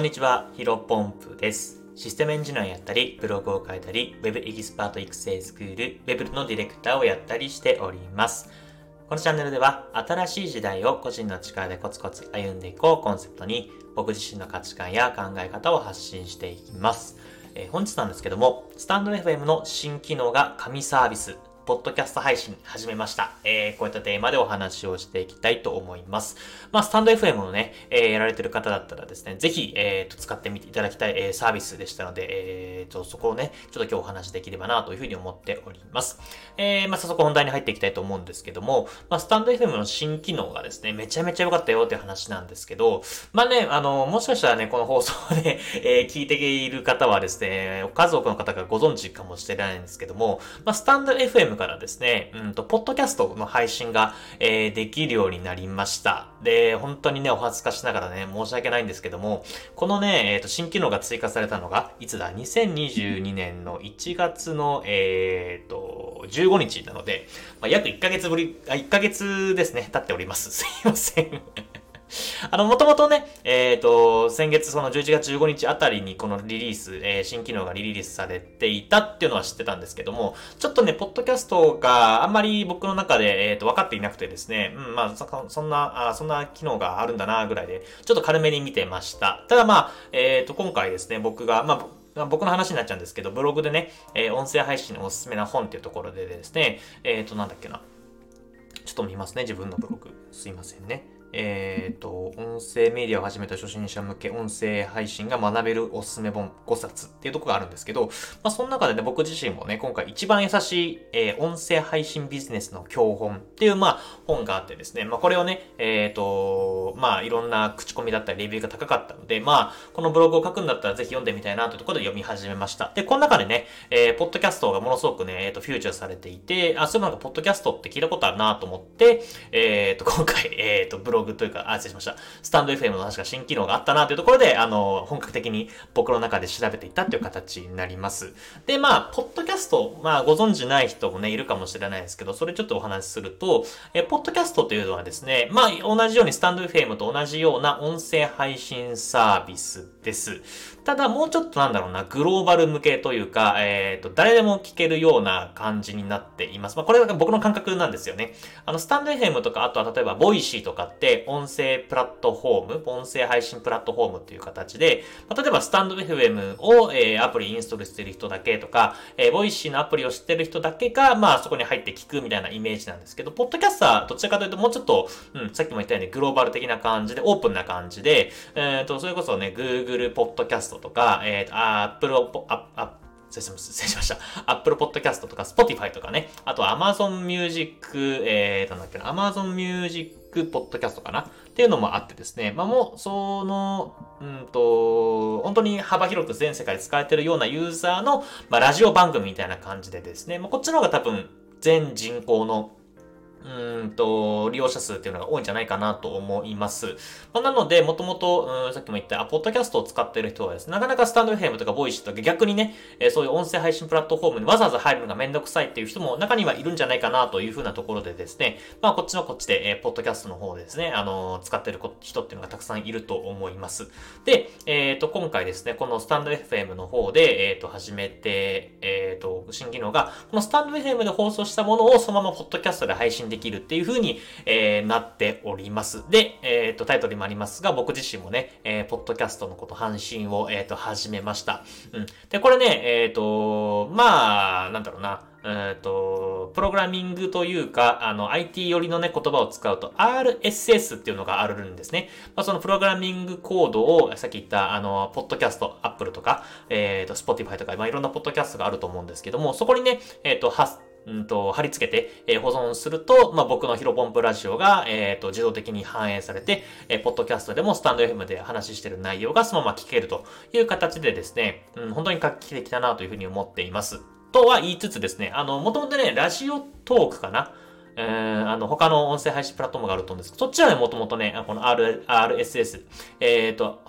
こんにちは、ヒロポンプです。システムエンジニアやったり、ブログを書いたり、Web エキスパート育成スクール、Web のディレクターをやったりしております。このチャンネルでは、新しい時代を個人の力でコツコツ歩んでいこうコンセプトに、僕自身の価値観や考え方を発信していきます。えー、本日なんですけども、 stand.fm の新機能が神サービスポッドキャスト配信始めました。えー、こういったテーマでお話をしていきたいと思います。まあ、スタンド FM をね、えー、やられてる方だったらですね、ぜひ、えー、と、使ってみていただきたい、えー、サービスでしたので、えー、と、そこをね、ちょっと今日お話できればなというふうに思っております。えー、まあ、早速本題に入っていきたいと思うんですけども、まあ、スタンド FM の新機能がですね、めちゃめちゃ良かったよっていう話なんですけど、まあね、あの、もしかしたらね、この放送で、えー、聞いている方はですね、数多くの方がご存知かもしれないんですけども、まあ、スタンド FM からですね、うんと、ポッドキャストの配信が、えー、できるようになりました。で、本当にね、お恥ずかしながらね、申し訳ないんですけども、このね、えっ、ー、と、新機能が追加されたのが、いつだ ?2022 年の1月の、えっ、ー、と、15日なので、まあ、約1ヶ月ぶり、あ、1ヶ月ですね、経っております。すいません。あの、もともとね、えっ、ー、と、先月その11月15日あたりにこのリリース、えー、新機能がリリースされていたっていうのは知ってたんですけども、ちょっとね、ポッドキャストがあんまり僕の中で、えっ、ー、と、分かっていなくてですね、うん、まあ、そんな、あそんな機能があるんだな、ぐらいで、ちょっと軽めに見てました。ただまあ、えっ、と、今回ですね、僕が、まあ、僕の話になっちゃうんですけど、ブログでね、えー、音声配信のおすすめな本っていうところでですね、えっ、ー、と、なんだっけな。ちょっと見ますね、自分のブログ。すいませんね。えっ、ー、と、音声メディアを始めた初心者向け音声配信が学べるおすすめ本5冊っていうとこがあるんですけど、まあその中でね、僕自身もね、今回一番優しい、えー、音声配信ビジネスの教本っていう、まあ本があってですね、まあこれをね、えっ、ー、と、まあいろんな口コミだったりレビューが高かったので、まあこのブログを書くんだったらぜひ読んでみたいなというところで読み始めました。で、この中でね、えー、ポッドキャストがものすごくね、えっ、と、フューチャーされていて、あ、そういうのがポッドキャストって聞いたことあるなと思って、えっ、と、今回、えっ、と、ブログというか、あ、失礼しました。スタンド FM の確か新機能があったなというところで、あの、本格的に僕の中で調べていったっていう形になります。で、まあ、ポッドキャスト、まあ、ご存知ない人もね、いるかもしれないですけど、それちょっとお話しすると、え、ポッドキャストというのはですね、まあ、同じようにスタンド FM と同じような音声配信サービスです。ただ、もうちょっとなんだろうな、グローバル向けというか、えっ、ー、と、誰でも聞けるような感じになっています。まあ、これが僕の感覚なんですよね。あの、 stand.fm とか、あとは例えば、 Voicy とかって、音声プラットフォーム、音声配信プラットフォームっていう形で、ま、例えば、 stand.fm を、えー、アプリインストールしてる人だけとか、えー、 Voicy のアプリを知ってる人だけが、まあ、そこに入って聞くみたいなイメージなんですけど、ポッドキャストは、どちらかというと、もうちょっと、うん、さっきも言ったようにグローバル的な感じで、オープンな感じで、えっ、ー、と、それこそね、Google ポッドキャストとか、えっ、ー、と、 Apple あ、あ、失礼しました。Apple Podcast とか Spotify とかね。あと Amazon Music、えー、なんだっけな、Amazon Music Podcast かなっていうのもあってですね。まあもう、その、うんと、本当に幅広く全世界で使えてるようなユーザーの、まあラジオ番組みたいな感じでですね。まあこっちの方が多分全人口のうんと、利用者数っていうのが多いんじゃないかなと思います。まあ、なので、もともと、さっきも言った、ポッドキャストを使ってる人はですね、なかなかスタンド FM とか Voicy とか逆にね、えー、そういう音声配信プラットフォームにわざわざ入るのがめんどくさいっていう人も中にはいるんじゃないかなというふうなところでですね、まあ、こっちのこっちで、えー、ポッドキャストの方でですね、あのー、使ってる人っていうのがたくさんいると思います。で、えっ、と、今回ですね、このスタンド FM の方で、えっ、と、始めて、えっ、と、新機能が、このスタンド FM で放送したものをそのままポッドキャストで配信できるっていうふうにえー、なっております。で、えっ、ー、と、タイトルにもありますが、僕自身もね、えー、ポッドキャストのこと配信を、えっ、ー、と、始めました。うん。で、これね、えっ、と、まあ、なんだろうな。えっ、と、プログラミングというか、あの、IT 寄りのね、言葉を使うと、RSS っていうのがあるんですね。まあ、そのプログラミングコードを、さっき言った、あの、ポッドキャスト、Apple とか、えっ、と、Spotify とか、まあ、いろんなポッドキャストがあると思うんですけども、そこにね、えっ、と、うんと、貼り付けて、えー、保存すると、まあ、僕のヒロポンプラジオが、えっ、ー、と、自動的に反映されて、えー、ポッドキャストでもスタンド FM で話してる内容がそのまま聞けるという形でですね、うん、本当に画期的だなというふうに思っています。とは言いつつですね、あの、もともとね、ラジオトークかなえー、あの、他の音声配信プラットフォームがあると思うんですけど、そっちはね、もともとね、この R、RSS、えっ、ー、と、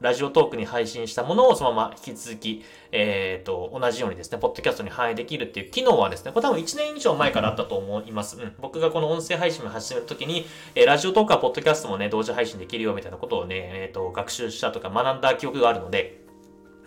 ラジオトークに配信したものをそのまま引き続き、えっ、ー、と、同じようにですね、ポッドキャストに反映できるっていう機能はですね、これ多分1年以上前からあったと思います。うん。僕がこの音声配信を始めるときに、えー、ラジオトークはポッドキャストもね、同時配信できるよみたいなことをね、えっ、ー、と、学習したとか学んだ記憶があるので、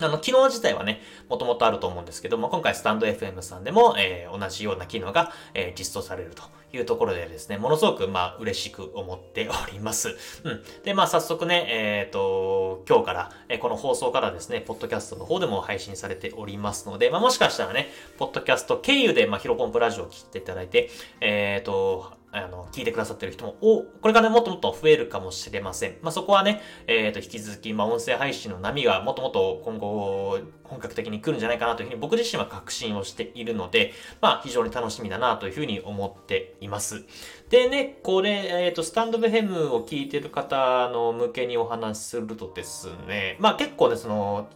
あの、機能自体はね、もともとあると思うんですけども、今回スタンド FM さんでも、えー、同じような機能が、えー、実装されるというところでですね、ものすごく、まあ、嬉しく思っております。うん。で、まあ、早速ね、えっ、ー、と、今日から、えー、この放送からですね、ポッドキャストの方でも配信されておりますので、まあ、もしかしたらね、ポッドキャスト経由で、まあ、ヒロポンプラジオを聞いていただいて、えっ、ー、と、あの、聞いてくださってる人も、お、これからね、もっともっと増えるかもしれません。まあ、そこはね、えっ、ー、と、引き続き、まあ、音声配信の波がもっともっと今後、本格的に来るんじゃないかなというふうに僕自身は確信をしているので、まあ、非常に楽しみだなというふうに思っています。でね、これ、えっ、ー、と、スタンドブヘムを聞いてる方の向けにお話しするとですね、まあ結構ね、その、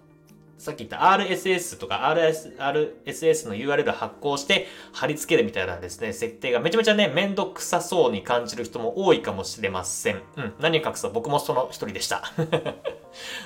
さっき言った RSS とか RS RSS の URL 発行して貼り付けるみたいなですね、設定がめちゃめちゃね、めんどくさそうに感じる人も多いかもしれません。うん。何を隠すと僕もその一人でした。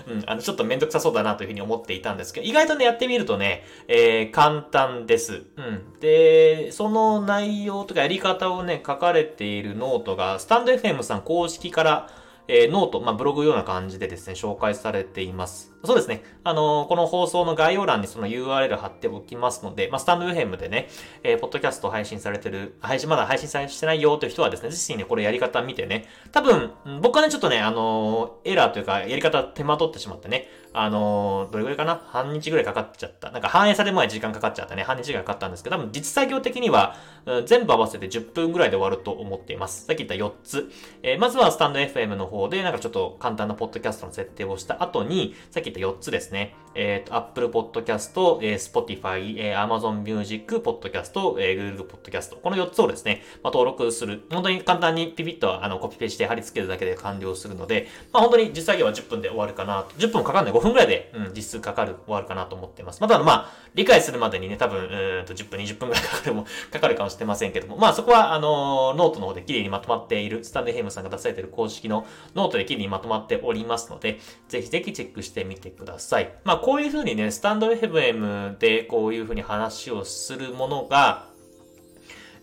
うん。あの、ちょっとめんどくさそうだなというふうに思っていたんですけど、意外とね、やってみるとね、えー、簡単です。うん。で、その内容とかやり方をね、書かれているノートが、スタンド FM さん公式からえー、 note、まあ、ブログような感じでですね、紹介されています。そうですね。あのー、この放送の概要欄にその URL 貼っておきますので、まあ、 stand.fm でね、えー、ポッドキャスト配信されてる、配信、まだ配信されてないよという人はですね、ぜひね、これやり方見てね、多分、僕はね、ちょっとね、あのー、エラーというか、やり方手間取ってしまってね、あのー、どれぐらいかな？半日ぐらいかかっちゃった。なんか反映される前時間かかっちゃったね。半日ぐらいかかったんですけど、多分実作業的には、うん、全部合わせて10分ぐらいで終わると思っています。さっき言った4つ。えー、まずはスタンド FM の方で、なんかちょっと簡単なポッドキャストの設定をした後に、さっき言った4つですね。えっ、ー、と、Apple Podcast、えー、Spotify、えー、Amazon Music、Podcast、えー、Google Podcast。この4つをですね、まあ、登録する。本当に簡単にピピッとあのコピペして貼り付けるだけで完了するので、まあ、本当に実作業は10分で終わるかな。10分かかんない5分ぐらいで、うん、実数かかる、終わるかなと思ってます。まあ、ただまあ、理解するまでにね、多分、うんと10分、20分ぐらいかかるも、かかるかもしれませんけども、まあそこは、あのー、ノートの方で綺麗にまとまっている、 stand.fm さんが出されている公式のノートで綺麗にまとまっておりますので、ぜひぜひチェックしてみてください。まあこういうふうにね、 stand.fm でこういうふうに話をするものが、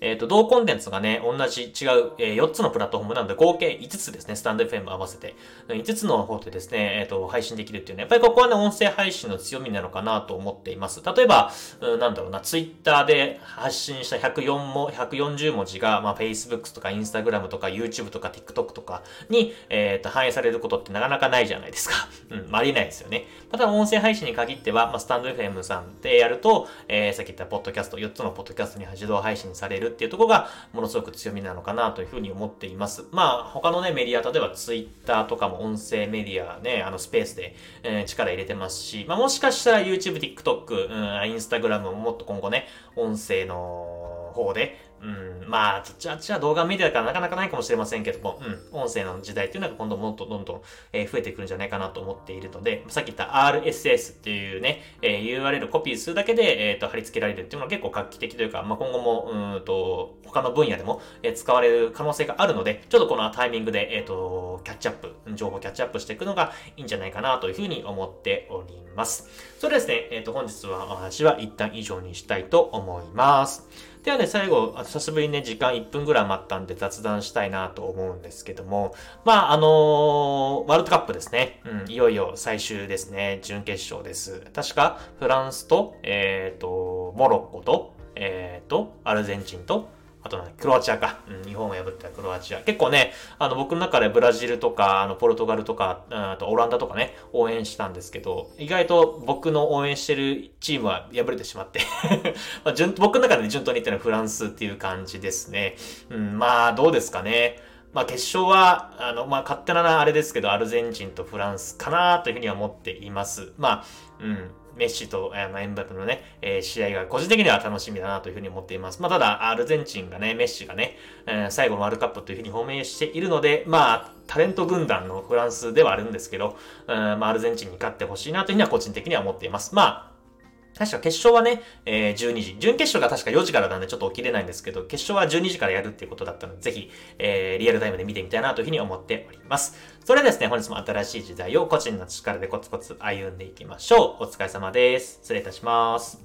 えっ、ー、と、同コンテンツがね、同じ違う、えー、4つのプラットフォームなので、合計5つですね、 stand.fm 合わせて。5つの方でですね、えっ、ー、と、配信できるっていうね、やっぱりここはね、音声配信の強みなのかなと思っています。例えば、うん、なんだろうな、Twitter で発信した104も、140文字が、まあ、Facebook とか Instagram とか YouTube とか TikTok とかに、えっ、と、反映されることってなかなかないじゃないですか。うん、まあ、ありないですよね。また、音声配信に限っては、まあ、スタンド FM さんでやると、えー、さっき言ったポッドキャスト、4つのポッドキャストに自動配信されるっていうところが、ものすごく強みなのかなというふうに思っています。まあ、他のね、メディア、例えば Twitter とかも音声メディアね、あのスペースで、えー、力入れてますし、まあ、もしかしたら YouTube、TikTok、うん、Instagram ももっと今後ね、音声の方で、うん、まあ、じゃあ、じゃあ動画メディアからなかなかないかもしれませんけども、うん、音声の時代っていうのが今度もっとどんどん、えー、増えてくるんじゃないかなと思っているので、さっき言った RSS っていうね、えー、URL コピーするだけで、えっ、ー、と、貼り付けられるっていうのは結構画期的というか、まあ、今後も、うんと、他の分野でも、えー、使われる可能性があるので、ちょっとこのタイミングで、えっ、と、キャッチアップ、情報キャッチアップしていくのがいいんじゃないかなというふうに思っております。それですね、えっ、と、本日はお話は一旦以上にしたいと思います。ではね、最後、久しぶりにね、時間1分ぐらい待ったんで雑談したいなと思うんですけども、まあ、あのー、ワールドカップですね。うん、いよいよ最終ですね。準決勝です。確か、フランスと、えっ、ー、と、モロッコと、えっ、ー、と、アルゼンチンと、あと、クロアチアか。うん、日本を破ったクロアチア。結構ね、あの、僕の中でブラジルとか、あの、ポルトガルとか、あとオランダとかね、応援したんですけど、意外と僕の応援してるチームは敗れてしまって まあ、順、僕の中で順当に言ったのはフランスっていう感じですね。うん、まあ、どうですかね。まあ、決勝は、あの、まあ、勝手なあれですけど、アルゼンチンとフランスかなというふうには思っています。まあ、うん。メッシと、あの、エンバペのね、えー、試合が個人的には楽しみだなというふうに思っています。まあ、ただ、アルゼンチンがね、メッシがね、えー、最後のワールドカップというふうに表明しているので、まあ、タレント軍団のフランスではあるんですけど、うんまあ、アルゼンチンに勝ってほしいなというふうには個人的には思っています。まあ、確か決勝はね、えー、12時。準決勝が確か4時からなんでちょっと起きれないんですけど、決勝は12時からやるっていうことだったので、ぜひ、えー、リアルタイムで見てみたいなというふうに思っております。それではですね、本日も新しい時代を個人の力でコツコツ歩んでいきましょう。お疲れ様です。失礼いたします。